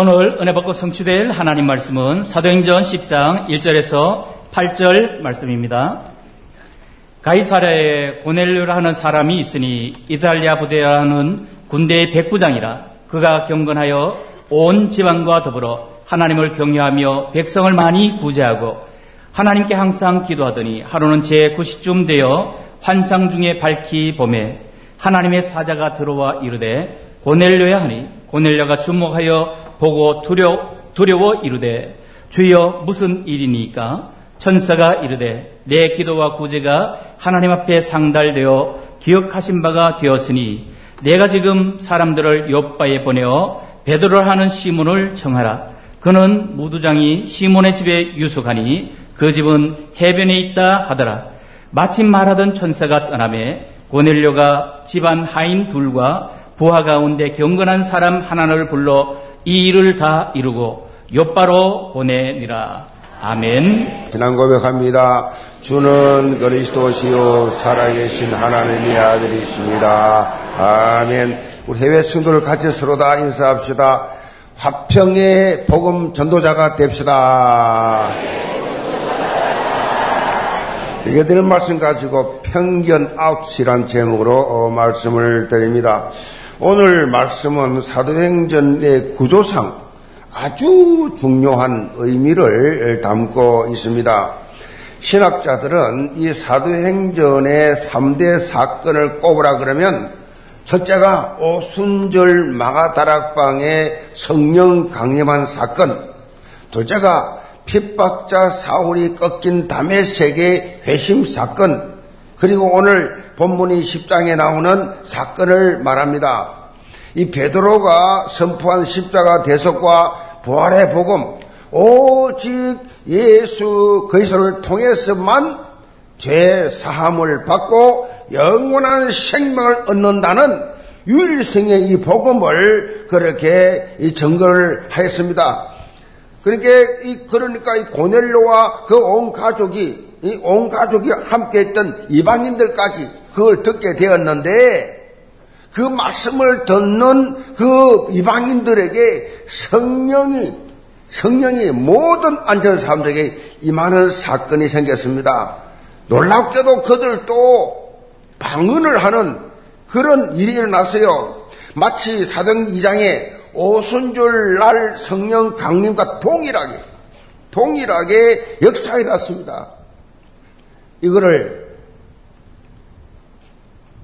오늘 은혜 받고 성취될 하나님 말씀은 사도행전 10장 1절에서 8절 말씀입니다. 가이사랴에 고넬료라는 사람이 있으니 이탈리아 부대라는 군대의 백부장이라 그가 경건하여 온 지방과 더불어 하나님을 경외하며 백성을 많이 구제하고 하나님께 항상 기도하더니 하루는 제 9시쯤 되어 환상 중에 밝히 봄에 하나님의 사자가 들어와 이르되 고넬료야 하니 고넬료가 주목하여 보고 두려, 두려워 이르되 주여 무슨 일이니까 천사가 이르되 내 기도와 구제가 하나님 앞에 상달되어 기억하신 바가 되었으니 내가 지금 사람들을 옆바에 보내어 베드로 하는 시몬을 청하라. 그는 무두장이 시몬의 집에 유숙하니 그 집은 해변에 있다 하더라. 마침 말하던 천사가 떠남에 고넬료가 집안 하인 둘과 부하 가운데 경건한 사람 하나를 불러 이 일을 다 이루고 옆바로 보내니라. 아멘. 지난 고백합니다. 주는 그리스도시요 살아계신 하나님의 아들이십니다. 아멘. 우리 해외 승도를 같이 서로 다 인사합시다. 화평의 복음 전도자가 됩시다. 드게 되는 말씀 가지고 편견 아웃이란 제목으로 어, 말씀을 드립니다. 오늘 말씀은 사도행전의 구조상 아주 중요한 의미를 담고 있습니다. 신학자들은 이 사도행전의 3대 사건을 꼽으라 그러면 첫째가 오순절 마가다락방의 성령 강림한 사건, 둘째가 핍박자 사울이 꺾인 담의 세계 회심 사건, 그리고 오늘 본문이 10장에 나오는 사건을 말합니다. 이 베드로가 선포한 십자가 대속과 부활의 복음, 오직 예수 그리스도를 통해서만 죄 사함을 받고 영원한 생명을 얻는다는 유일성의 이 복음을 그렇게 이 증거를 하였습니다. 그러니까 이 그러니까 이 고넬로와 그 온 가족이 이 온 가족이 함께했던 이방인들까지 그걸 듣게 되었는데 그 말씀을 듣는 그 이방인들에게 성령이 성령이 모든 안전 사람들에게 임하는 사건이 생겼습니다. 놀랍게도 그들도 방언을 하는 그런 일이 일어났어요. 마치 사등 2장에 오순절 날 성령 강림과 동일하게 동일하게 역사가 일어났습니다. 이거를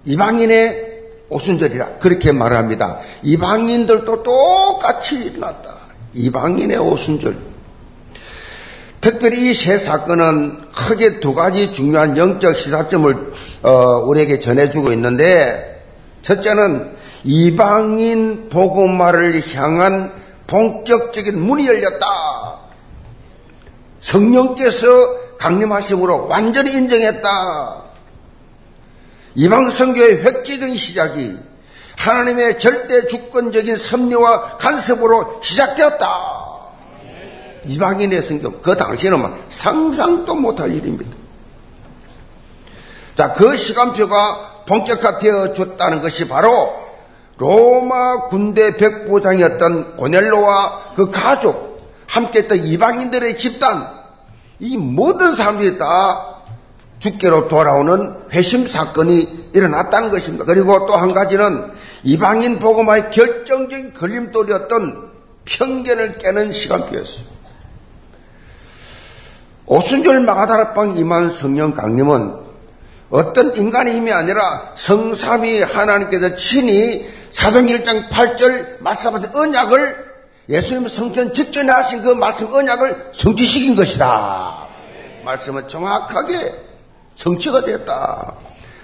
이방인의 오순절이라 그렇게 말합니다. 이방인들도 똑같이 일어났다. 이방인의 오순절. 특별히 이 세 사건은 크게 두 가지 중요한 영적 시사점을 어, 우리에게 전해주고 있는데 첫째는 이방인 복음화를 향한 본격적인 문이 열렸다. 성령께서 강림하심으로 완전히 인정했다. 이방 선교의 획기적인 시작이 하나님의 절대 주권적인 섭리와 간섭으로 시작되었다. 이방인의 성교, 그 당시에는 막 상상도 못할 일입니다. 자, 그 시간표가 본격화되어 줬다는 것이 바로 로마 군대 백부장이었던 고넬로와 그 가족, 함께 했던 이방인들의 집단, 이 모든 사람들이 다 주께로 돌아오는 회심 사건이 일어났다는 것입니다. 그리고 또 한 가지는 이방인 복음화의 결정적인 걸림돌이었던 편견을 깨는 시간표였습니다. 오순절 마가다락방 임한 성령 강림은 어떤 인간의 힘이 아니라 성삼위 하나님께서 친히 사도행 1장 8절 말씀하신 언약을 예수님 성전 직전에 하신 그 말씀 언약을 성취시킨 것이다. 말씀은 정확하게 성취가 됐다.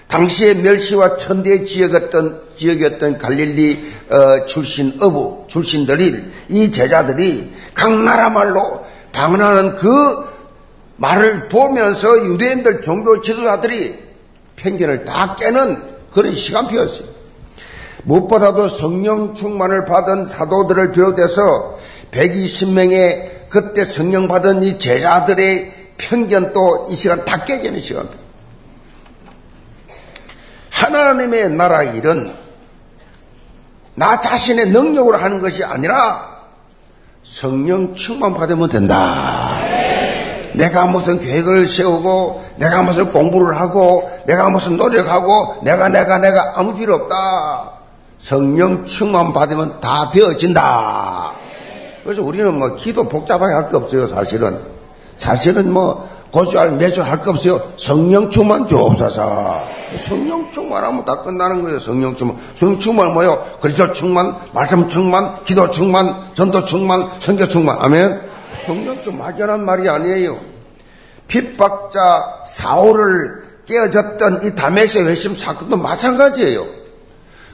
당시의 멸시와 천대의 지역이었던, 지역이었던 갈릴리 어, 출신 어부 출신들이 이 제자들이 각 나라 말로 방언하는 그 말을 보면서 유대인들 종교 지도자들이 편견을 다 깨는 그런 시간표였어요. 무엇보다도 성령 충만을 받은 사도들을 비롯해서 120명의 그때 성령 받은 이 제자들의 편견도 이 시간 다 깨지는 시간표. 하나님의 나라 일은 나 자신의 능력으로 하는 것이 아니라 성령 충만 받으면 된다. 내가 무슨 계획을 세우고, 내가 무슨 공부를 하고, 내가 무슨 노력하고, 내가, 내가, 내가 아무 필요 없다. 성령 충만 받으면 다 되어진다. 그래서 우리는 뭐 기도 복잡하게 할거 없어요, 사실은. 사실은 뭐 고주할 매주 할 거 없어요. 성령 충만 주옵소서. 성령 충만하면 다 끝나는 거예요. 성령 충만. 성령 충만 뭐요? 그리스도 충만, 말씀 충만, 기도 충만, 전도 충만, 성교 충만. 아멘. 성령 좀 막연한 말이 아니에요. 핍박자 사울을 깨어졌던 이 담에색 회심 사건도 마찬가지예요.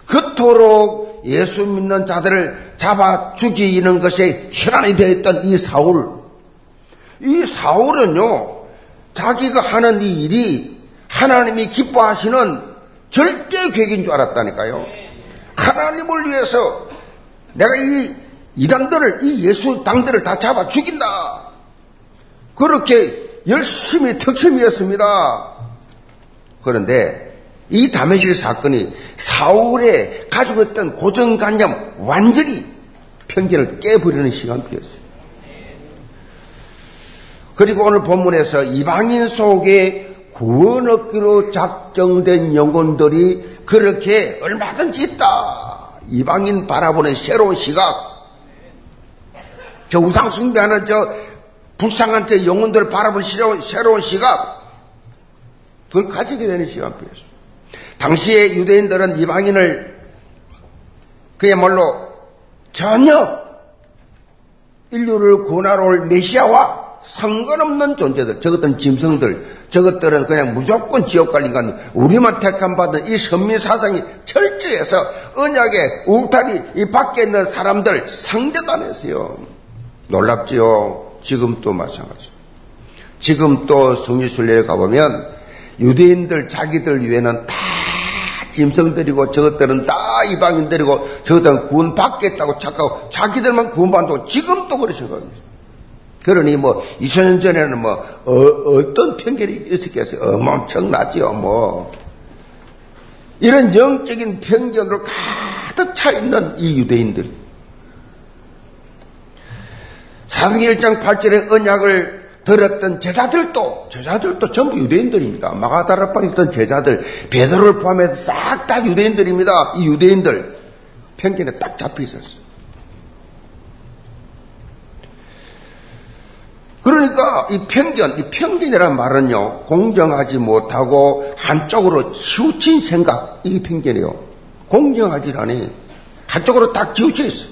그토록 예수 믿는 자들을 잡아 죽이는 것에 혈안이 되어 있던 이 사울. 이 사울은요, 자기가 하는 이 일이 하나님이 기뻐하시는 절대 계획인 줄 알았다니까요. 하나님을 위해서 내가 이 이단들을, 이 예수 당들을 다 잡아 죽인다. 그렇게 열심히 특심이었습니다. 그런데 이 다메섹 사건이 사울의 가지고 있던 고정관념 완전히 편견을 깨버리는 시간표였어요. 그리고 오늘 본문에서 이방인 속에 구원 얻기로 작정된 영혼들이 그렇게 얼마든지 있다. 이방인 바라보는 새로운 시각. 저 우상 숭배하는 저 불쌍한 저 영혼들을 바라보는 새로운 시각. 그걸 가지게 되는 시간표였습니다. 당시에 유대인들은 이방인을 그야말로 전혀 인류를 구원하러 올 메시아와 상관없는 존재들, 저것들은 짐승들, 저것들은 그냥 무조건 지옥 갈린 건 우리만 택함 받은 이 선민 사상이 철저해서 언약의 울타리 이 밖에 있는 사람들 상대도 안 했어요. 놀랍지요. 지금 또 마찬가지. 지금 또 성지순례에 가보면 유대인들 자기들 위에는 다 짐승들이고 저것들은 다 이방인들이고 저것들은 구원 받겠다고 착하고 자기들만 구원 받고 지금 또 생각이 있어요. 그러니 뭐 2000년 전에는 뭐 어, 떤 편견이 있었겠어요? 어마어마하지요 뭐. 이런 영적인 편견으로 가득 차 있는 이 유대인들. 사도행 1장 8절의 언약을 들었던 제자들도 제자들도 전부 유대인들입니다. 마가다라방에 있던 제자들 베드로를 포함해서 싹 다 유대인들입니다. 이 유대인들 편견에 딱 잡혀 있었어요. 그러니까 이 편견, 이 편견이란 말은요, 공정하지 못하고 한쪽으로 치우친 생각, 이게 편견이에요. 공정하지 않니 한쪽으로 딱 치우쳐 있어.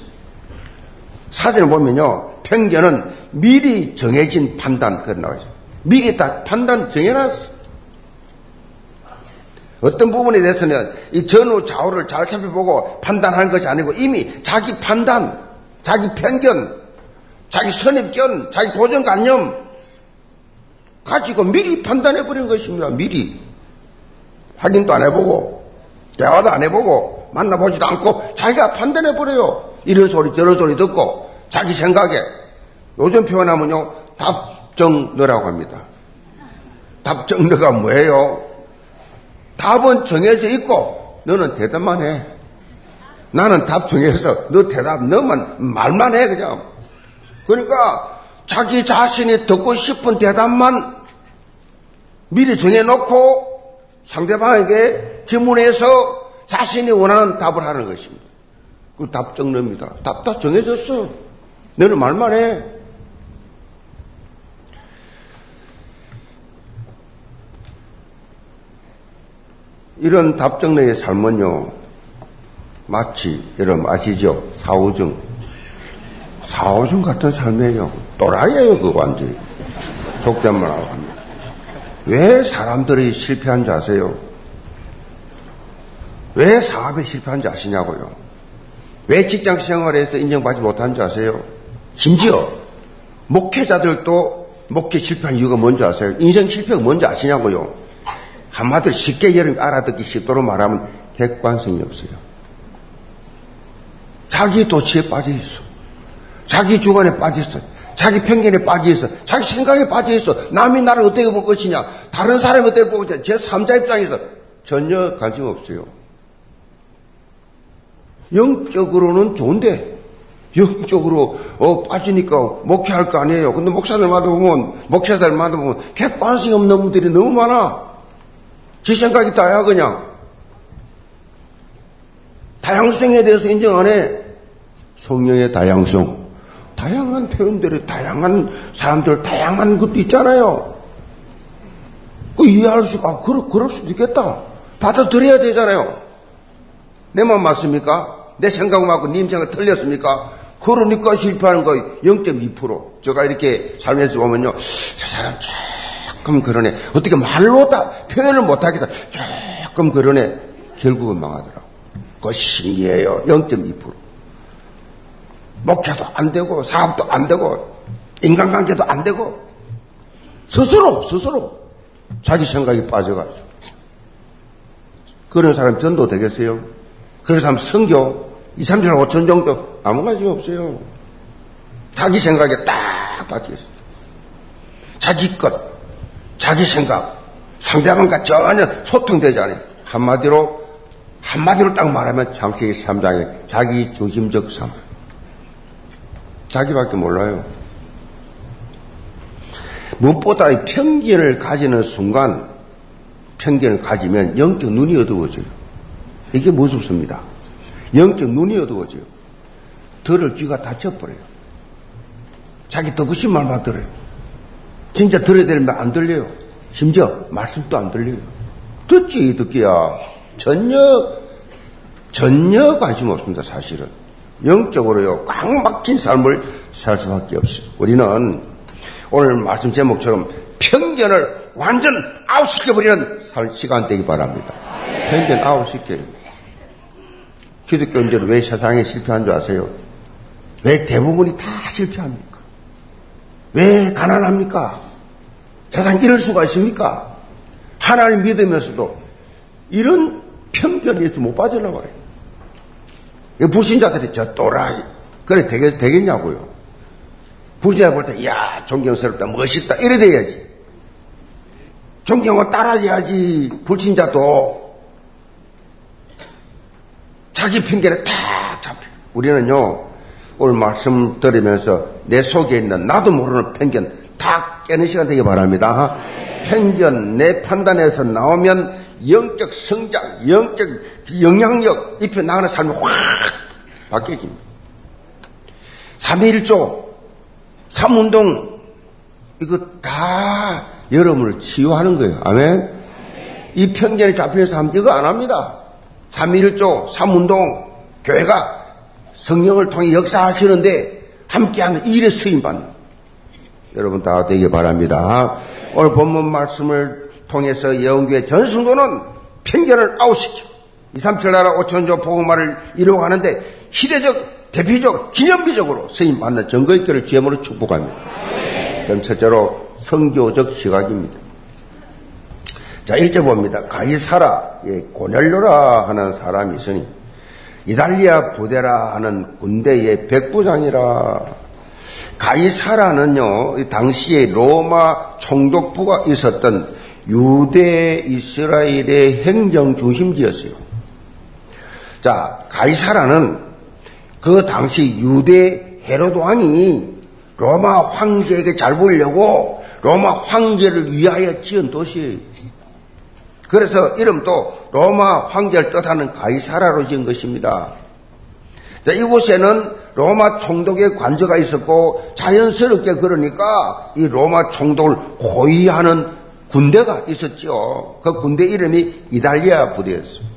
사진을 보면요, 편견은 미리 정해진 판단, 그런 나와 있어요. 미리 딱 판단 정해놨어. 어떤 부분에 대해서는 이 전후 좌우를 잘 살펴보고 판단하는 것이 아니고 이미 자기 판단, 자기 편견, 자기 선입견, 자기 고정관념 가지고 미리 판단해 버린 것입니다. 미리. 확인도 안 해보고, 대화도 안 해보고, 만나보지도 않고, 자기가 판단해 버려요. 이런 소리, 저런 소리 듣고, 자기 생각에. 요즘 표현하면요, 답정너라고 합니다. 답정너가 뭐예요? 답은 정해져 있고, 너는 대답만 해. 나는 답 정해서, 너 대답, 너만 말만 해, 그냥. 그러니까 자기 자신이 듣고 싶은 대답만 미리 정해놓고 상대방에게 질문해서 자신이 원하는 답을 하는 것입니다. 그 답정너입니다. 답 다 정해졌어. 너는 말만 해. 이런 답정너의 삶은요, 마치, 여러분 아시죠? 사후증. 사오중 같은 삶이에요. 또라이에요, 그거 완전히. 속된 말하고 합니다. 왜 사람들이 실패한 줄 아세요? 왜 사업에 실패한 줄 아시냐고요? 왜 직장 생활에서 인정받지 못한 줄 아세요? 심지어 목회자들도 목회 실패한 이유가 뭔지 아세요? 인생 실패가 뭔지 아시냐고요? 한마디로 쉽게 여러분 알아듣기 쉽도록 말하면 객관성이 없어요. 자기 도치에 빠져 있어. 자기 주관에 빠져있어. 자기 편견에 빠져있어. 자기 생각에 빠져있어. 남이 나를 어떻게 볼 것이냐. 다른 사람이 어떻게 볼 것이냐. 제 3자 입장에서 전혀 관심 없어요. 영적으로는 좋은데 영적으로 어, 빠지니까 목회할 거 아니에요. 근데 목사들마다 보면 목회자들마다 보면 객관성이 없는 분들이 너무 많아. 제 생각이 다야 그냥. 다양성에 대해서 인정 안 해. 성령의 다양성. 다양한 표현들이 다양한 사람들 다양한 것도 있잖아요. 그 이해할 수가 아, 그럴, 그럴 수도 있겠다. 받아들여야 되잖아요. 내 맘 맞습니까? 내 생각 맞고 님 생각 틀렸습니까? 그러니까 실패하는 거 0.2%. 제가 이렇게 살면서 보면요. 저 사람 조금 그러네. 어떻게 말로 다 표현을 못하겠다. 조금 그러네. 결국은 망하더라고. 그거 신기해요. 0.2%. 목회도 안 되고, 사업도 안 되고, 인간관계도 안 되고, 스스로, 스스로 자기 생각이 빠져가지고. 그런 사람 전도 되겠어요? 그런 사람 성교 2, 3천, 5천 정도 아무 관심 없어요. 자기 생각에 딱 빠지겠어요. 자기 것, 자기 생각, 상대방과 전혀 소통되지 않아요. 한마디로, 한마디로 딱 말하면 장세기 3장에 자기 중심적 삶. 자기밖에 몰라요. 무엇보다 이 편견을 가지는 순간, 편견을 가지면 영적 눈이 어두워져요. 이게 무섭습니다. 영적 눈이 어두워져요. 들을 귀가 닫혀버려요. 자기 듣고싶은 말만 들어요. 진짜 들어야 되는데 안 들려요. 심지어 말씀도 안 들려요. 듣지 듣기야. 전혀 전혀 관심 없습니다. 사실은 영적으로요 꽉 막힌 삶을 살 수밖에 없어요. 우리는 오늘 말씀 제목처럼 편견을 완전 아웃시켜버리는 시간 되기 바랍니다. 편견 아웃시켜요. 기독교인들은 왜 세상에 실패한 줄 아세요? 왜 대부분이 다 실패합니까? 왜 가난합니까? 세상 이럴 수가 있습니까? 하나님 믿으면서도 이런 편견에서 못 빠져나와요. 불신자들이 저 또라이 그래 되겠, 되겠냐고요. 불신자 볼 때, 야, 존경스럽다, 멋있다, 이래 돼야지. 존경을 따라야지, 불신자도. 자기 편견에 다 잡혀. 우리는요, 오늘 말씀 들으면서 내 속에 있는 나도 모르는 편견 다 깨는 시간 되기 바랍니다. 편견, 내 판단에서 나오면 영적 성장, 영적 영향력 입혀 나가는 삶이 확 바뀌어집니다. 3.1조, 3운동, 이거 다 여러분을 치유하는 거예요. 아멘? 이 편견에 잡혀서 하면 이거 안 합니다. 3.1조, 3운동, 교회가 성령을 통해 역사하시는데 함께하는 일에 쓰임받는 여러분 다 되기 바랍니다. 오늘 본문 말씀을 통해서 영교의 전승도는 편견을 아웃시켜 2, 3, 7 나라 5천조 복음화를 이루어가는데 시대적, 대표적, 기념비적으로 쓰임받는 증거있기를 주임으로 축복합니다. 그럼 첫째로 성교적 시각입니다. 자, 1절 봅니다. 가이사라, 예, 고넬로라 하는 사람이 있으니, 이달리아 부대라 하는 군대의 백부장이라. 가이사라는요, 당시에 로마 총독부가 있었던 유대 이스라엘의 행정 중심지였어요. 자, 가이사라는 그 당시 유대 헤로드 왕이 로마 황제에게 잘 보이려고 로마 황제를 위하여 지은 도시예요. 그래서 이름도 로마 황제를 뜻하는 가이사라로 지은 것입니다. 자, 이곳에는 로마 총독의 관저가 있었고 자연스럽게 그러니까 이 로마 총독을 호위하는 군대가 있었죠. 그 군대 이름이 이달리아 부대였습니다.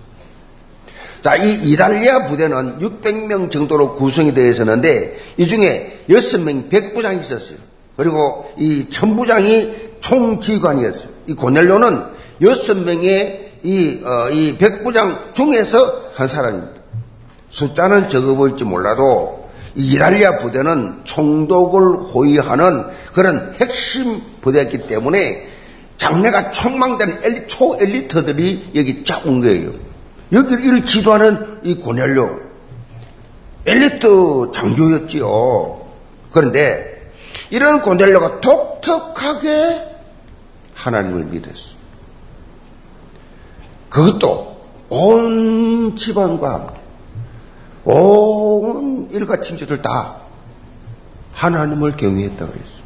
자, 이 이달리아 부대는 600명 정도로 구성이 되어 있었는데 이 중에 6명 백부장이 있었어요. 그리고 이 천부장이 총지휘관이었어요. 이 고넬료는 여섯 명의 이, 어, 이 백부장 중에서 한 사람입니다. 숫자는 적어 보일지 몰라도 이 이탈리아 부대는 총독을 호위하는 그런 핵심 부대였기 때문에 장래가 촉망되는 엘리, 초엘리트들이 여기 쫙 온 거예요. 여기를 지도하는 이 고넬료 엘리트 장교였지요. 그런데 이런 고넬료가 독특하게 하나님을 믿었어. 그것도 온 집안과 함께 온 일가 친척들 다 하나님을 경외했다 그랬어요.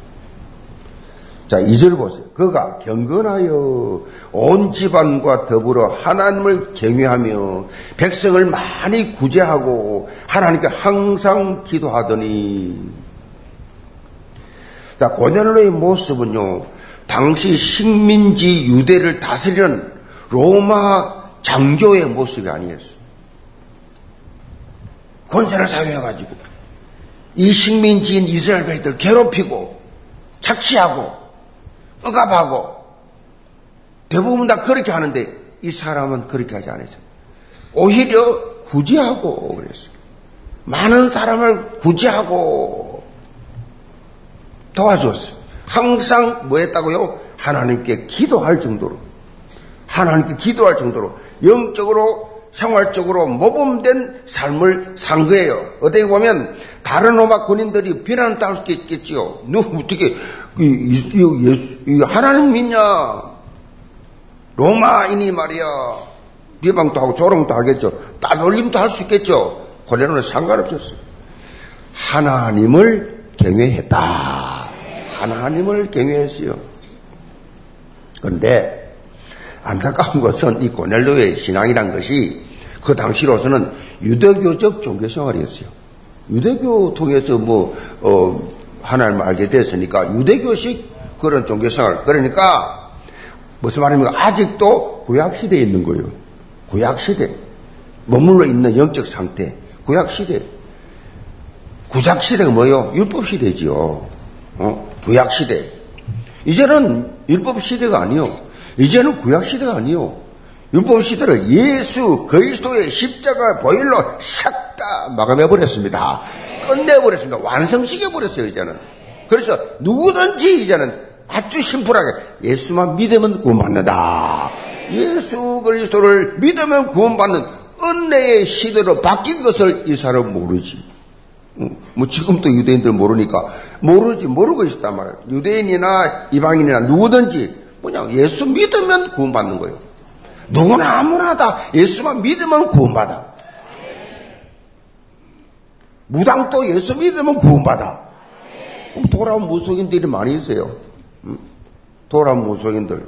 자, 2절 보세요. 그가 경건하여 온 집안과 더불어 하나님을 경외하며 백성을 많이 구제하고 하나님께 항상 기도하더니 자, 고넬로의 모습은요, 당시 식민지 유대를 다스리는 로마 장교의 모습이 아니었어요. 권세를 사용해가지고 이 식민지인 이스라엘 백들 괴롭히고 착취하고 억압하고 대부분 다 그렇게 하는데 이 사람은 그렇게 하지 않았어요. 오히려 구제하고 그랬어요. 많은 사람을 구제하고 도와줬어요. 항상 뭐 했다고요? 하나님께 기도할 정도로. 하나님께 기도할 정도로 영적으로 생활적으로 모범된 삶을 산 거예요. 어떻게 보면 다른 로마 군인들이 비난을 따를 수 있겠지요. 너 어떻게 예수, 이 하나님 믿냐? 로마인이 말이야. 비방도 하고 조롱도 하겠죠. 따돌림도 할 수 있겠죠. 고려는 상관없었어요. 하나님을 경외했다. 하나님을 경외했어요. 그런데 안타까운 것은 이 고넬로의 신앙이란 것이 그 당시로서는 유대교적 종교생활이었어요. 유대교 통해서 뭐, 어, 하나님을 알게 됐으니까 유대교식 그런 종교생활. 그러니까 무슨 말입니까? 아직도 구약시대에 있는 거예요. 구약시대. 머물러 있는 영적 상태. 구약시대. 구작시대가 뭐예요? 율법시대지요. 어? 구약시대. 이제는 율법시대가 아니요. 이제는 구약시대가 아니요. 율법시대를 예수 그리스도의 십자가 보일로 싹 다 마감해버렸습니다. 끝내버렸습니다. 완성시켜버렸어요, 이제는. 그래서 누구든지 이제는 아주 심플하게 예수만 믿으면 구원받는다. 예수 그리스도를 믿으면 구원받는 은혜의 시대로 바뀐 것을 이 사람 모르지. 뭐 지금도 유대인들 모르니까 모르지 모르고 있었단 말이에요. 유대인이나 이방인이나 누구든지 뭐냐 예수 믿으면 구원받는 거예요. 누구나 아무나 다 예수만 믿으면 구원받아. 무당도 예수 믿으면 구원받아. 그럼 돌아온 무속인들이 많이 있어요. 돌아온 무속인들.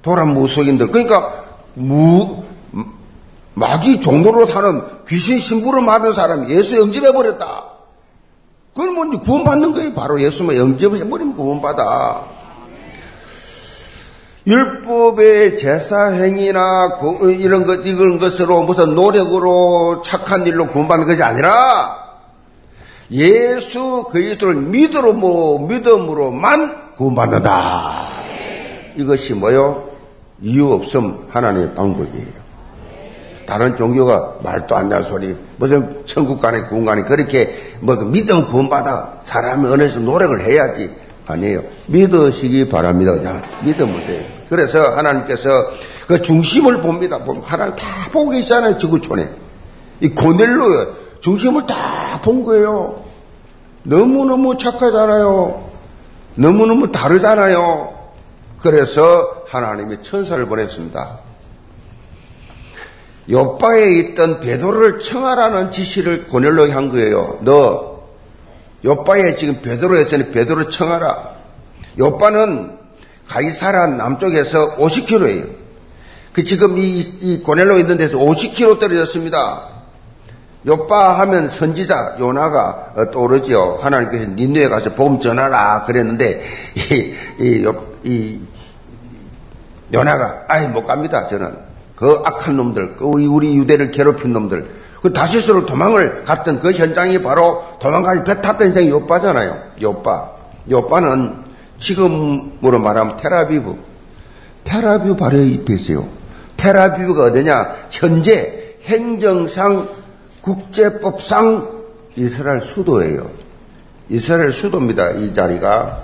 돌아온 무속인들. 그러니까 무, 마귀 종로로 사는 귀신 신부를 받은 사람이 예수 영접해버렸다. 그건 뭐 구원받는 거예요. 바로 예수만 영접해버리면 구원받아. 율법의 제사 행위나 이런 것 이런 것으로 무슨 노력으로 착한 일로 구원받는 것이 아니라 예수 그리스도를 믿으로 뭐 믿음으로만 구원받는다. 이것이 뭐요? 이유 없음 하나님의 방법이에요. 다른 종교가 말도 안 나는 소리, 무슨 천국 간에 구원 간에 그렇게 뭐그 믿음 구원받아 사람이 어느 정도 노력을 해야지 아니에요. 믿으시기 바랍니다. 믿으면 돼요. 그래서 하나님께서 그 중심을 봅니다. 하나님 다 보고 계시잖아요. 지구촌에. 이 고넬로 중심을 다 본 거예요. 너무너무 착하잖아요. 너무너무 다르잖아요. 그래서 하나님이 천사를 보냈습니다. 옆바에 있던 베드로를 청하라는 지시를 고넬로에 한 거예요. 너 요바에 지금 베드로에서는 베드로 청하라. 요바는 가이사라 남쪽에서 50km예요. 그 지금 이, 이 고넬로 있는 데서 50km 떨어졌습니다. 요빠 하면 선지자 요나가 떠오르지요. 하나님께서 니누에 가서 복음 전하라 그랬는데 이, 이, 이 요나가 아이 못 갑니다. 저는 그 악한 놈들, 그 우리 우리 유대를 괴롭힌 놈들 그 다시스로 도망을 갔던 그 현장이 바로 도망가서 배 탔던 현장이 요빠잖아요. 요빠. 요빠는 지금으로 말하면 테라비브. 테라비브 바로 옆에 있어요. 테라비브가 어디냐? 현재 행정상 국제법상 이스라엘 수도예요. 이스라엘 수도입니다. 이 자리가.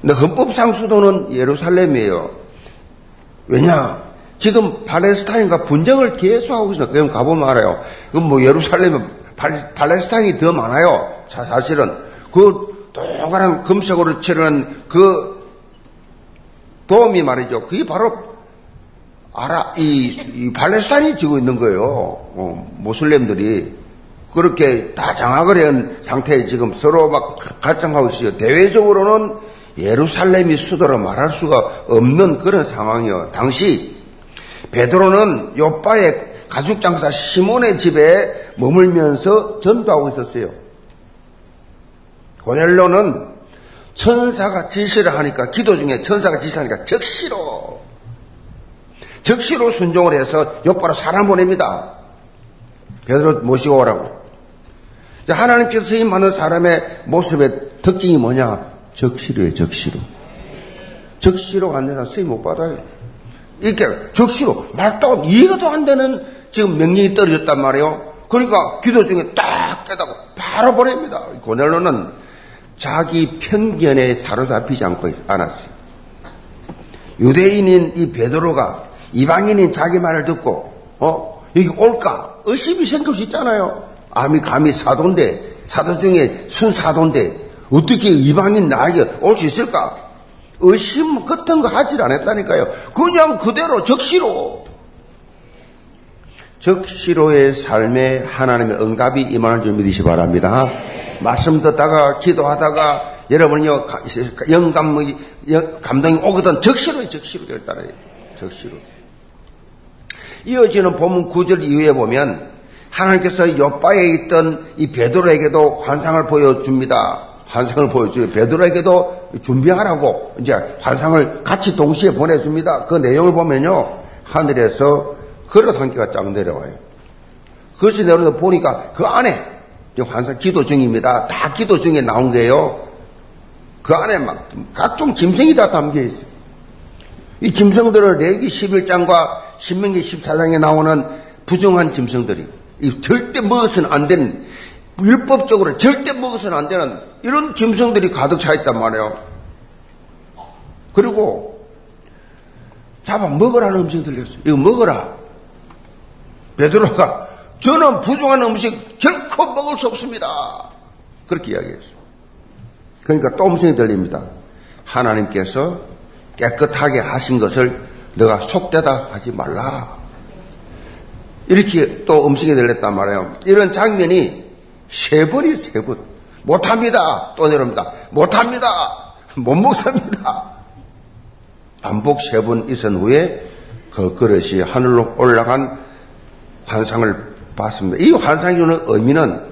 근데 헌법상 수도는 예루살렘이에요. 왜냐? 지금 팔레스타인과 분쟁을 계속하고 있습니다. 그럼 가보면 알아요. 그럼 뭐 예루살렘은 팔레스타인이 더 많아요. 사실은. 그 동그란 금색으로 칠한 그 도움이 말이죠. 그게 바로 아라, 이, 이 팔레스타인이 지고 있는 거예요. 어, 모슬렘들이. 그렇게 다 장악을 한 상태에 지금 서로 막 갈등하고 있어요. 대외적으로는 예루살렘이 수도로 말할 수가 없는 그런 상황이요. 당시 베드로는 요빠의 가죽 장사 시몬의 집에 머물면서 전도하고 있었어요. 고넬로는 천사가 지시를 하니까 기도 중에 천사가 지시하니까 적시로 적시로 순종을 해서 옆바로 사람 보냅니다. 베드로 모시고 오라고. 하나님께서 서임하는 사람의 모습의 특징이 뭐냐? 적시로예요, 적시로. 적시로 안 되나 서임 못 받아요. 이렇게 적시로 말도 이해가 안 되는 지금 명령이 떨어졌단 말이에요. 그러니까 기도 중에 딱 깨닫고 바로 보냅니다. 고넬로는 자기 편견에 사로잡히지 않고 않았어요. 유대인인 이 베드로가 이방인인 자기 말을 듣고 어 여기 올까 의심이 생길 수 있잖아요. 아미 감히 사도인데 사도 중에 순사도인데 어떻게 이방인 나에게 올 수 있을까? 의심 같은 거 하질 않았다니까요. 그냥 그대로 적시로 적시로의 삶에 하나님의 응답이 임하는 줄 믿으시 기 바랍니다. 말씀 듣다가 기도하다가 여러분요 영감 감동이 오거든 적시로 적시로 될 따라야 적시로. 이어지는 본문 9절 이후에 보면 하나님께서 옆바에 있던 이 베드로에게도 환상을 보여줍니다. 환상을 보여줘요. 베드로에게도 준비하라고 이제 환상을 같이 동시에 보내줍니다. 그 내용을 보면요. 하늘에서 그릇 한 개가 쫙 내려와요. 그것이 내려서 보니까 그 안에 환상 기도 중입니다. 다 기도 중에 나온 거예요. 그 안에 막 각종 짐승이 다 담겨 있어요. 이 짐승들을 레기 11장과 신명기 14장에 나오는 부정한 짐승들이 절대 먹어서는 안 되는 율법적으로 절대 먹어서는 안 되는 이런 짐승들이 가득 차 있단 말이에요. 그리고 잡아 먹으라는 음식 들렸어요. 이거 먹어라. 베드로가 저는 부정한 음식 결코 먹을 수 없습니다. 그렇게 이야기했어요. 그러니까 또 음성이 들립니다. 하나님께서 깨끗하게 하신 것을 너가 속되다 하지 말라. 이렇게 또 음성이 들렸단 말이에요. 이런 장면이 세 번이 세 번. 못합니다. 또 내려옵니다. 못합니다. 못 먹습니다. 반복 세 번 있은 후에 그 그릇이 하늘로 올라간 환상을 봤습니다. 이 환상이 주는 의미는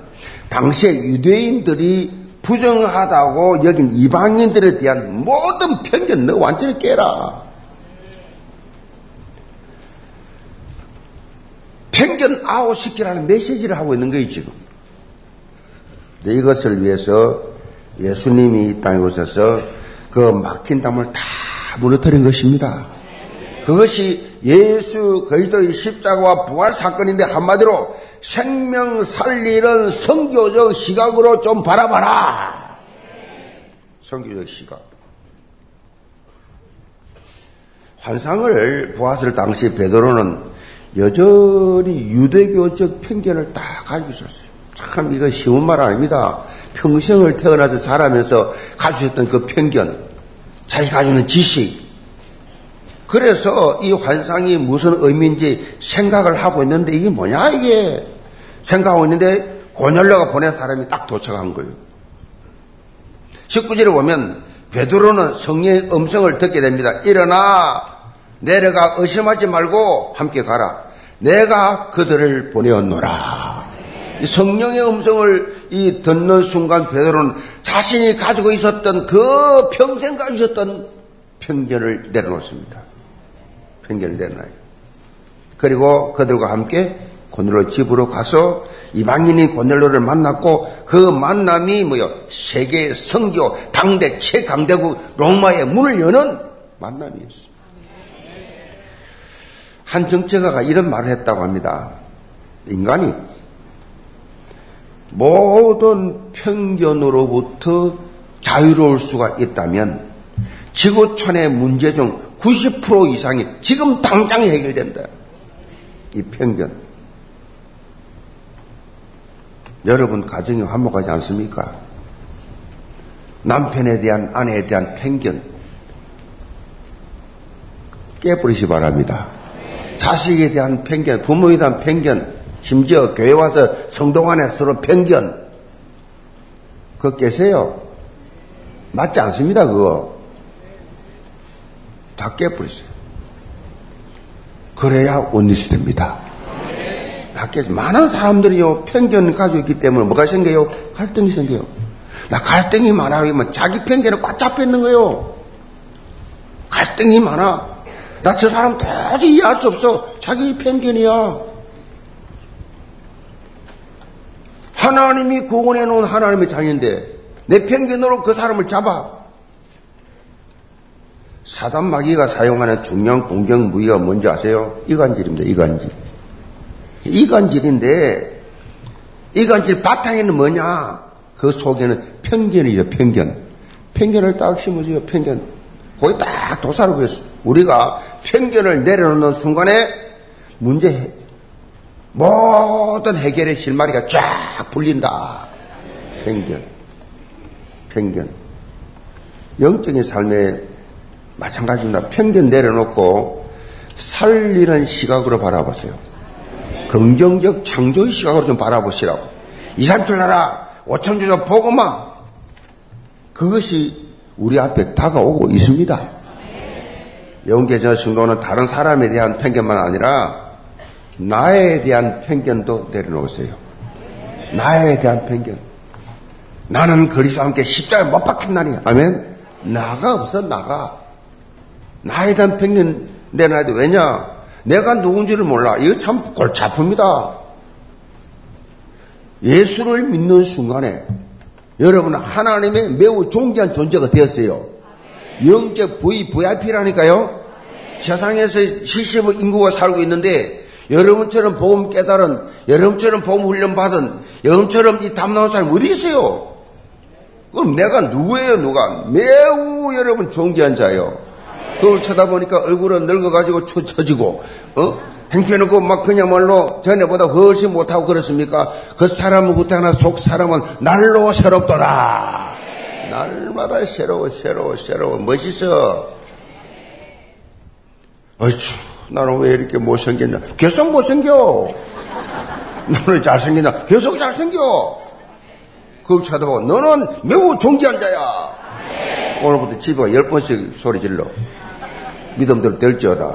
당시에 유대인들이 부정하다고 여긴 이방인들에 대한 모든 편견 너 완전히 깨라. 편견 아웃시키라는 메시지를 하고 있는 거예요, 지금. 이것을 위해서 예수님이 이 땅에 오셔서 그 막힌 담을 다 무너뜨린 것입니다. 그것이 예수 그리스도의 십자가와 부활 사건인데 한마디로 생명 살리는 성교적 시각으로 좀 바라봐라. 성교적 시각. 환상을 보았을 당시 베드로는 여전히 유대교적 편견을 다 가지고 있었어요. 참 이거 쉬운 말 아닙니다. 평생을 태어나서 자라면서 가지고 있었던 그 편견, 자기 가지고 있는 지식. 그래서 이 환상이 무슨 의미인지 생각을 하고 있는데 이게 뭐냐 이게 생각하고 있는데 고넬로가 보낸 사람이 딱 도착한 거예요. 19절에 보면 베드로는 성령의 음성을 듣게 됩니다. 일어나 내려가 의심하지 말고 함께 가라. 내가 그들을 보내었노라. 성령의 음성을 이 듣는 순간 베드로는 자신이 가지고 있었던 그 평생 가지고 있었던 편견을 내려놓습니다. 편견을 내려놔요. 그리고 그들과 함께 고넬로 집으로 가서 이방인인 고넬로를 만났고 그 만남이 뭐요? 세계 성교 당대 최강대국 로마의 문을 여는 만남이었습니다. 한 정치가가 이런 말을 했다고 합니다. 인간이 모든 편견으로부터 자유로울 수가 있다면 지구촌의 문제 중 90% 이상이 지금 당장 해결된다. 이 편견. 여러분 가정이 화목하지 않습니까? 남편에 대한 아내에 대한 편견 깨버리시 바랍니다. 자식에 대한 편견, 부모에 대한 편견, 심지어 교회 와서 성도 간에 서로 편견, 그거 깨세요. 맞지 않습니다, 그거. 다 깨버리세요. 그래야 원리시 됩니다. 다 깨. 많은 사람들이요, 편견 가지고 있기 때문에 뭐가 생겨요? 갈등이 생겨요. 나 갈등이 많아. 그러면 자기 편견에 꽉 잡혀 있는 거예요. 갈등이 많아. 나 저 사람 도저히 이해할 수 없어. 자기 편견이야. 하나님이 구원해 놓은 하나님의 자녀인데 내 편견으로 그 사람을 잡아. 사단 마귀가 사용하는 중요한 공격 무기가 뭔지 아세요? 이간질입니다. 이간질. 이간질인데 이간질 바탕에는 뭐냐? 그 속에는 편견이죠. 편견. 편견을 딱 심어줘요. 편견. 거기 딱 도사를 보였어. 우리가 편견을 내려놓는 순간에 문제 모든 해결의 실마리가 쫙 풀린다. 편견. 편견. 영적인 삶에 마찬가지입니다. 편견 내려놓고 살리는 시각으로 바라보세요. 긍정적 창조의 시각으로 좀 바라보시라고. 이삼촌 나라, 오천주자 보고마. 그것이 우리 앞에 다가오고 있습니다. 영계전 승도는 다른 사람에 대한 편견만 아니라 나에 대한 편견도 내려놓으세요. 나에 대한 편견. 나는 그리스도와 함께 십자가에 못 박힌 날이 아멘. 나가 없어 나가. 나에 대한 편견 내놔야 돼. 왜냐? 내가 누군지를 몰라. 이거 참 골치 아픕니다. 예수를 믿는 순간에 여러분은 하나님의 매우 존귀한 존재가 되었어요. 영적 V, VIP라니까요. 세상에서 70억 인구가 살고 있는데 여러분처럼 복음 깨달은, 여러분처럼 복음 훈련 받은, 여러분처럼 이 담나온 사람이 어디 있어요? 그럼 내가 누구예요, 누가? 매우 여러분 존귀한 자예요. 그걸 쳐다보니까 얼굴은 늙어가지고 처지고, 어? 행편없고 막 그냥말로 전에보다 훨씬 못하고 그렇습니까? 그 사람은 그때나 속 사람은 날로 새롭더라. 날마다 새로워, 새로워, 새로워. 멋있어. 어휴, 나는 왜 이렇게 못생겼냐? 계속 못생겨. 너는 잘생긴다. 계속 잘생겨. 그걸 쳐다보고, 너는 매우 존귀한 자야. 오늘부터 집에 열 번씩 소리 질러. 믿음대로 될지어다.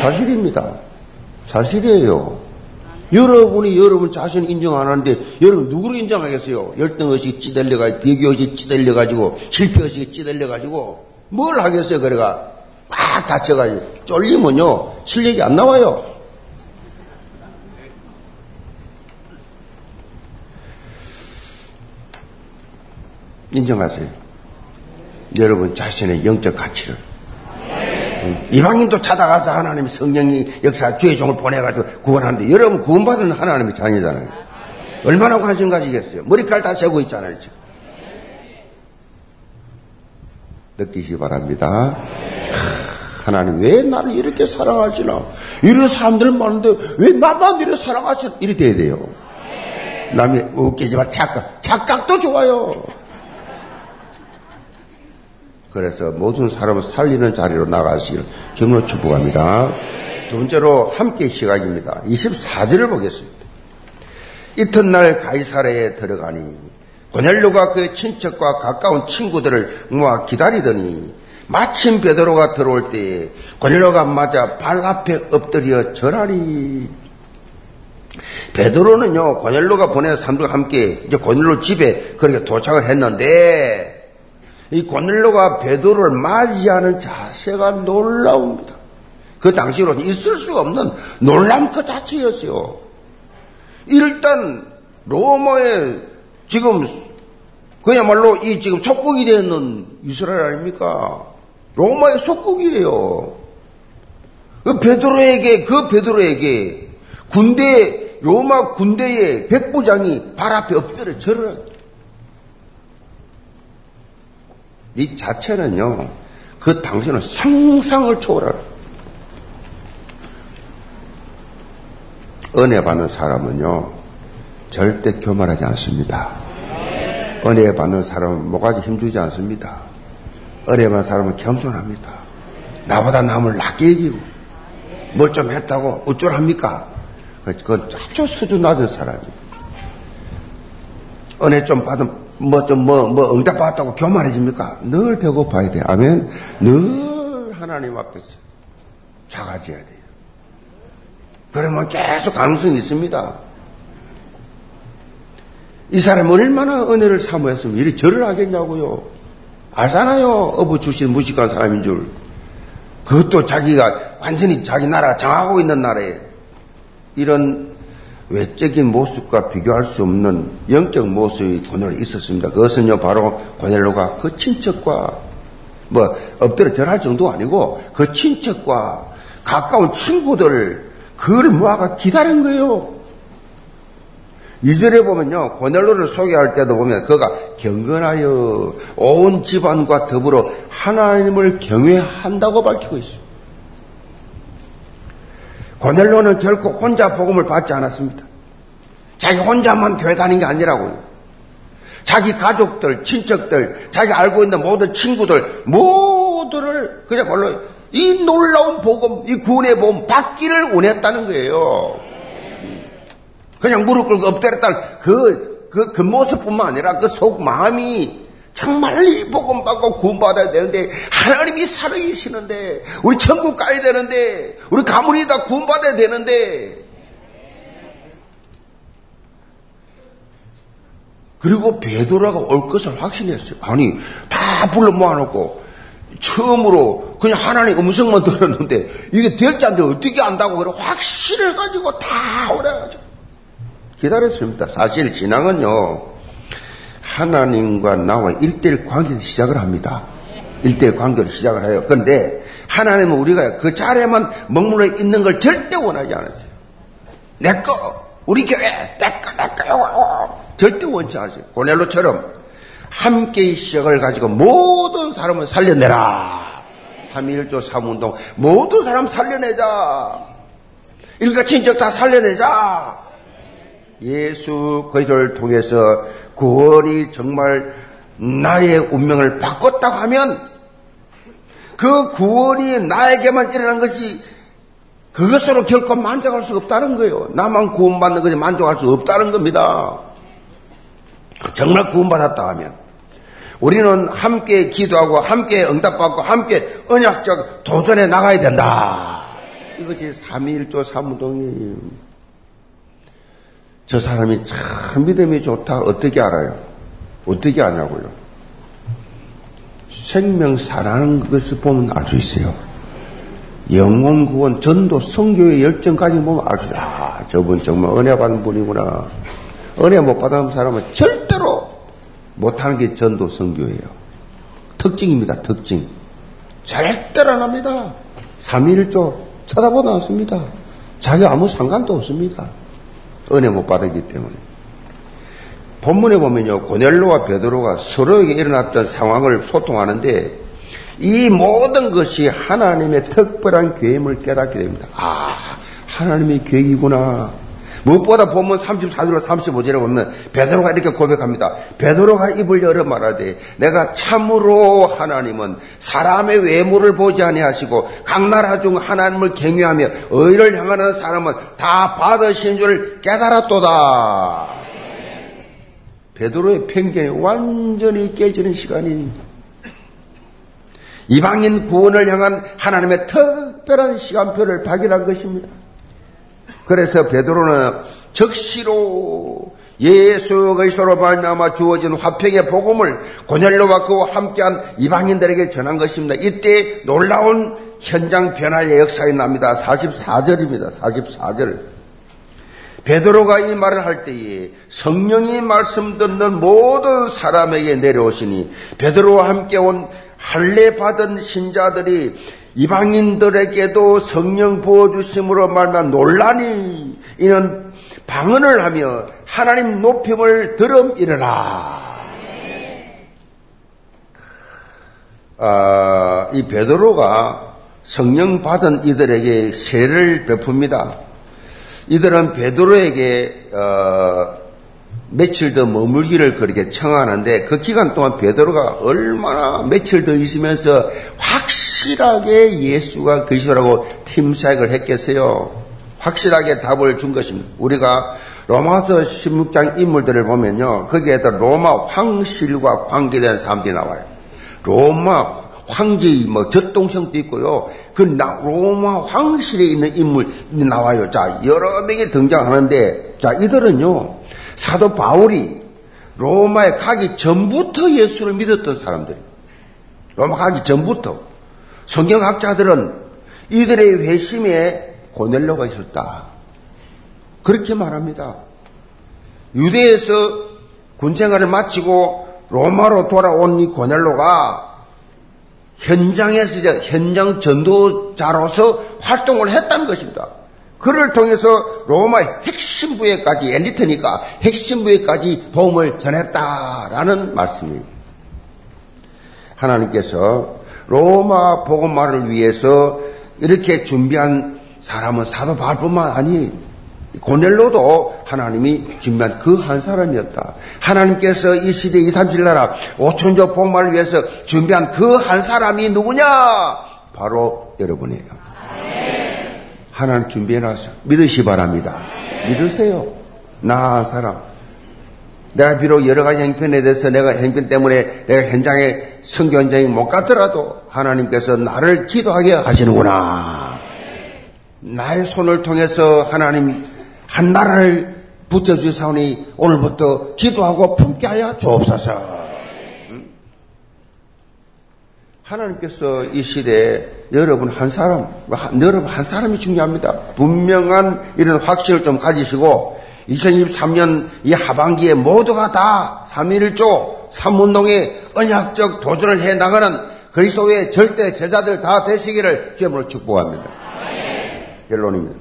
사실입니다. 사실이에요. 여러분이 여러분 자신 인정 안 하는데 여러분 누구를 인정하겠어요? 열등의식 찌들려가지고 비교의식 찌들려가지고 실패의식 찌들려가지고 뭘 하겠어요? 그래가 꽉 다쳐가지고 쫄리면요 실력이 안 나와요. 인정하세요. 여러분 자신의 영적 가치를 이방인도 찾아가서 하나님 성령이 역사 주의 종을 보내가지고 구원하는데 여러분 구원받은 하나님의 자녀잖아요. 얼마나 관심 가지겠어요? 머리칼 다 세고 있잖아요. 지금. 느끼시 바랍니다. 하나님 왜 나를 이렇게 사랑하시나? 이런 사람들 많은데 왜 나만 이렇게 사랑하시나? 이렇게 돼야 돼요. 남이 웃기지만 착각, 착각도 좋아요. 그래서 모든 사람을 살리는 자리로 나가시길 정으로 축복합니다. 두 번째로 함께 시각입니다. 24절을 보겠습니다. 이튿날 가이사라에 들어가니 고넬료가 그 친척과 가까운 친구들을 모아 기다리더니 마침 베드로가 들어올 때에 고넬료가 맞아 발 앞에 엎드려 절하리. 베드로는요 고넬료가 보낸 사람들과 함께 이제 고넬료 집에 그렇게 도착을 했는데 이 고넬로가 베드로를 맞이하는 자세가 놀라웁니다. 그 당시로 있을 수 없는 놀람 그 자체였어요. 일단 로마에 지금 그야말로 이 지금 속국이 되는 이스라엘 아닙니까? 로마의 속국이에요. 그 베드로에게 그 베드로에게 군대 로마 군대의 백부장이 발 앞에 엎드려 절을 이 자체는요, 그 당시는 상상을 초월할 은혜 받는 사람은요, 절대 교만하지 않습니다. 은혜 받는 사람은 뭐가지 힘주지 않습니다. 받는 사람은 겸손합니다. 나보다 남을 낮게 이기고, 뭐좀 했다고 어쩌합니까? 그 아주 수준 낮은 사람이. 은혜 좀 받은, 뭐 좀, 뭐, 뭐 응답 받았다고 교만해집니까? 늘 배고파야 돼. 아멘. 늘 하나님 앞에서 작아져야 돼요. 그러면 계속 가능성이 있습니다. 이 사람이 얼마나 은혜를 사모했으면 이리 절을 하겠냐고요. 알잖아요. 어부 출신 무식한 사람인 줄. 그것도 자기가 완전히 자기 나라 장하고 있는 나라에 이런 외적인 모습과 비교할 수 없는 영적 모습이 고넬에 있었습니다. 그것은요, 바로 고넬로가 그 친척과 뭐 엎드려 절할 정도 아니고 그 친척과 가까운 친구들 그걸 모아가 기다린 거예요. 이절에 보면요, 고넬로를 소개할 때도 보면 그가 경건하여 온 집안과 더불어 하나님을 경외한다고 밝히고 있어요. 고넬로는 결코 혼자 복음을 받지 않았습니다. 자기 혼자만 교회 다닌 게 아니라고요. 자기 가족들, 친척들, 자기 알고 있는 모든 친구들, 모두를 그냥 물론 이 놀라운 복음, 이 구원의 복음 받기를 원했다는 거예요. 그냥 무릎 꿇고 엎드렸다는 그, 그, 그 모습뿐만 아니라 그 속 마음이 정말 이 복음 받고 구원 받아야 되는데 하나님이 살아계시는데 우리 천국 가야 되는데 우리 가문이 다 구원 받아야 되는데 그리고 베드로가 올 것을 확신했어요. 아니 다 불러 모아놓고 처음으로 그냥 하나님 음성만 들었는데 이게 될지 안 돼. 어떻게 안다고 그래 확신을 가지고 다 오래가지고 기다렸습니다. 사실 신앙은요 하나님과 나와 일대일 관계에서 시작을 합니다. 일대일 관계를 시작을 해요. 그런데 하나님은 우리가 그 자리에만 머물러 있는 걸 절대 원하지 않으세요. 내 거, 우리 교회, 내 거, 내 거요. 절대 원치 않으세요. 고넬로처럼 함께 시작을 가지고 모든 사람을 살려내라. 3.1조 3운동 모든 사람 살려내자. 일가 친척 다 살려내자. 예수 그리스도를 통해서 구원이 정말 나의 운명을 바꿨다고 하면 그 구원이 나에게만 일어난 것이 그것으로 결코 만족할 수 없다는 거예요. 나만 구원받는 것이 만족할 수 없다는 겁니다. 정말 구원받았다 하면 우리는 함께 기도하고 함께 응답받고 함께 언약적 도전에 나가야 된다. 이것이 3.1조 3무동이에요. 저 사람이 참 믿음이 좋다. 어떻게 알아요? 어떻게 아냐고요? 생명 사랑하는 것을 보면 알 수 있어요. 영혼 구원, 전도, 성교의 열정까지 보면 알 수 있어요. 아, 저분 정말 은혜 받은 분이구나. 은혜 못 받은 사람은 절대로 못하는 게 전도, 성교예요. 특징입니다, 특징. 절대로 안 합니다. 3일조 쳐다보도 않습니다. 자기 아무 상관도 없습니다. 은혜 못 받았기 때문에. 본문에 보면요, 고넬로와 베드로가 서로에게 일어났던 상황을 소통하는데 이 모든 것이 하나님의 특별한 계획을 깨닫게 됩니다. 아, 하나님의 계획이구나. 무엇보다 본문 34절로 35절에 보면 베드로가 이렇게 고백합니다. 베드로가 입을 열어 말하되 내가 참으로 하나님은 사람의 외모를 보지 아니하시고 각 나라 중 하나님을 경외하며 의를 향하는 사람은 다 받으신 줄 깨달았도다. 베드로의 편견이 완전히 깨지는 시간이 이방인 구원을 향한 하나님의 특별한 시간표를 발견한 것입니다. 그래서 베드로는 적시로 예수 그리스도로 말미암아 주어진 화평의 복음을 고넬로와 그와 함께한 이방인들에게 전한 것입니다. 이때 놀라운 현장 변화의 역사가 납니다. 44절입니다. 44절. 베드로가 이 말을 할 때에 성령이 말씀 듣는 모든 사람에게 내려오시니 베드로와 함께 온 할례 받은 신자들이 이방인들에게도 성령 부어주심으로 말면 논란이 이는 방언을 하며 하나님 높임을 들음 이르라. 아, 이 베드로가 성령 받은 이들에게 세를 베풉니다. 이들은 베드로에게 어, 며칠 더 머물기를 그렇게 청하는데 그 기간 동안 베드로가 얼마나 며칠 더 있으면서 확실하게 예수가 그시라고 팀사역을 했겠어요. 확실하게 답을 준 것입니다. 우리가 로마서 16장 인물들을 보면요. 거기에도 로마 황실과 관계된 사람들이 나와요. 로마 황제의 뭐 젖동생도 있고요. 그 로마 황실에 있는 인물이 나와요. 자, 여러 명이 등장하는데, 자, 이들은요, 사도 바울이 로마에 가기 전부터 예수를 믿었던 사람들이 로마 가기 전부터. 성경학자들은 이들의 회심에 고넬로가 있었다. 그렇게 말합니다. 유대에서 군생활을 마치고 로마로 돌아온 이 고넬로가 현장에서 현장 전도자로서 활동을 했다는 것입니다. 그를 통해서 로마의 핵심 부에까지 엘리트니까 핵심 부에까지 복음을 전했다라는 말씀입니다. 하나님께서 로마 복음화를 위해서 이렇게 준비한 사람은 사도 바울뿐만 아니 고넬로도 하나님이 준비한 그 한 사람이었다. 하나님께서 이 시대 2, 3, 7 나라 5천조 복음화를 위해서 준비한 그 한 사람이 누구냐? 바로 여러분이에요. 하나님 준비해 놨어. 믿으시 바랍니다. 믿으세요. 나한 사람. 내가 비록 여러 가지 행편에 대해서 내가 행편 때문에 내가 현장에 성교 현장에 못 갔더라도 하나님께서 나를 기도하게 하시는구나. 나의 손을 통해서 하나님 한 나라를 붙여주사오니 오늘부터 기도하고 품게 하여 주옵소서. 하나님께서 이 시대에 여러분 한 사람, 여러분 한 사람이 중요합니다. 분명한 이런 확신을 좀 가지시고 2023년 이 하반기에 모두가 다 3.1조 3운동에 언약적 도전을 해 나가는 그리스도의 절대 제자들 다 되시기를 주님으로 축복합니다. 결론입니다.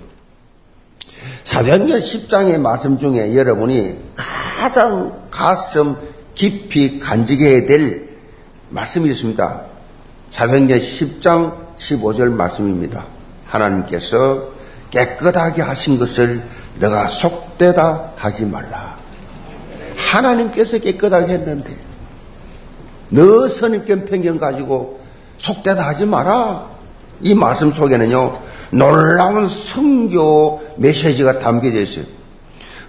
사도행전 10장의 말씀 중에 여러분이 가장 가슴 깊이 간직해야 될 말씀이 있습니다. 사도행전 10장 15절 말씀입니다. 하나님께서 깨끗하게 하신 것을 내가 속되다 하지 말라. 하나님께서 깨끗하게 했는데 너 선입견 편견 가지고 속되다 하지 마라. 이 말씀 속에는요 놀라운 성교 메시지가 담겨져 있어요.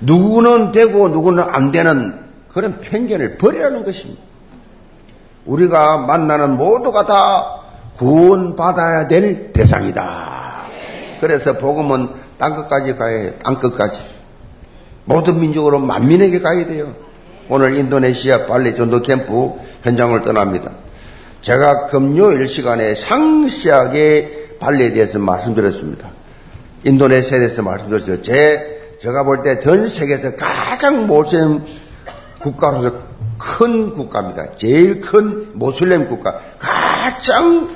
누구는 되고 누구는 안 되는 그런 편견을 버리라는 것입니다. 우리가 만나는 모두가 다 구원받아야 될 대상이다. 그래서 복음은 땅 끝까지 가야 해요. 땅 끝까지. 모든 민족으로 만민에게 가야 돼요. 오늘 인도네시아 발리 전도 캠프 현장을 떠납니다. 제가 금요일 시간에 상시하게 발리에 대해서 말씀드렸습니다. 인도네시아에 대해서 말씀드렸어요. 제, 제가 볼 때 전 세계에서 가장 모슬 국가로서 큰 국가입니다. 제일 큰 모슬렘 국가. 가장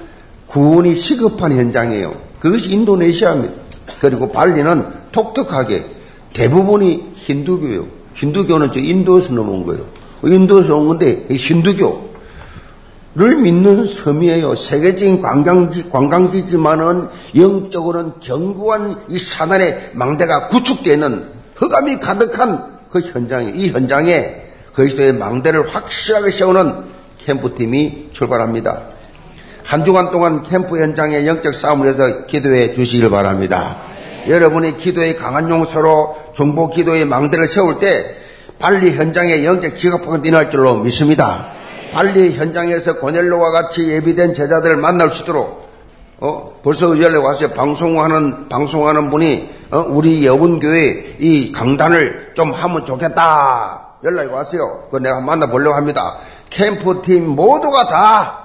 구원이 시급한 현장이에요. 그것이 인도네시아입니다. 그리고 발리는 독특하게 대부분이 힌두교예요. 힌두교는 저 인도에서 넘어온 거예요. 인도에서 온 건데 힌두교. 를 믿는 섬이에요. 세계적인 관광지, 관광지지만은 영적으로는 견고한 이 사단의 망대가 구축되어 있는 흑암이 가득한 그 현장에, 이 현장에 그리스도의 망대를 확실하게 세우는 캠프팀이 출발합니다. 한 주간 동안 캠프 현장에 영적 싸움을 해서 기도해 주시길 바랍니다. 여러분이 기도의 강한 용서로 중보 기도의 망대를 세울 때 빨리 현장에 영적 지각폭을 인할 줄로 믿습니다. 빨리 현장에서 고넬로와 같이 예비된 제자들을 만날 수 있도록 어, 벌써 연락 왔어요. 방송하는 방송하는 분이 어, 우리 여운교회 이 강단을 좀 하면 좋겠다 연락이 왔어요. 그 내가 만나보려고 합니다. 캠프팀 모두가 다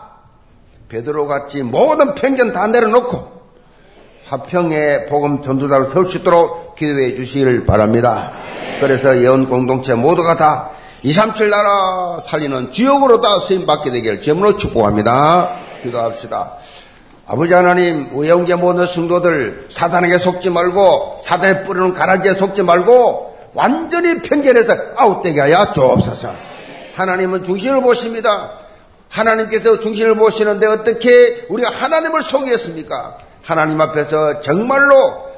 베드로 같이 모든 편견 다 내려놓고 화평의 복음 전도자로 설 수 있도록 기도해 주시기를 바랍니다. 그래서 예언 공동체 모두가 다 237 나라 살리는 지역으로 다 쓰임받게 되기를 제물로 축복합니다. 기도합시다. 아버지 하나님, 우리 영계 모든 성도들 사단에게 속지 말고 사단에 뿌리는 가라지에 속지 말고 완전히 편견해서 아웃되게 하여 주옵소서. 하나님은 중심을 보십니다. 하나님께서 중심을 보시는데 어떻게 우리가 하나님을 속이겠습니까? 하나님 앞에서 정말로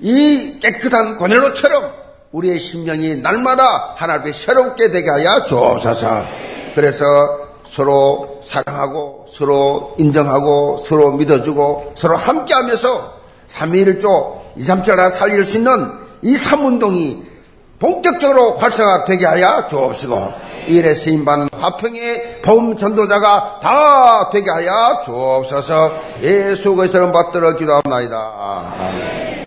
이 깨끗한 고넬로처럼 우리의 심령이 날마다 하나님 앞에 새롭게 되게 하여 주옵소서. 그래서 서로 사랑하고 서로 인정하고 서로 믿어주고 서로 함께하면서 3.1조 2, 3, 7 하나 살릴 수 있는 이 삼운동이 본격적으로 활성화되게 하여 주옵시고 일에 쓰임받는 화평의 보험 전도자가 다 되게 하여 주옵소서 예수 그리스도를 받들어 기도합니다. 아멘.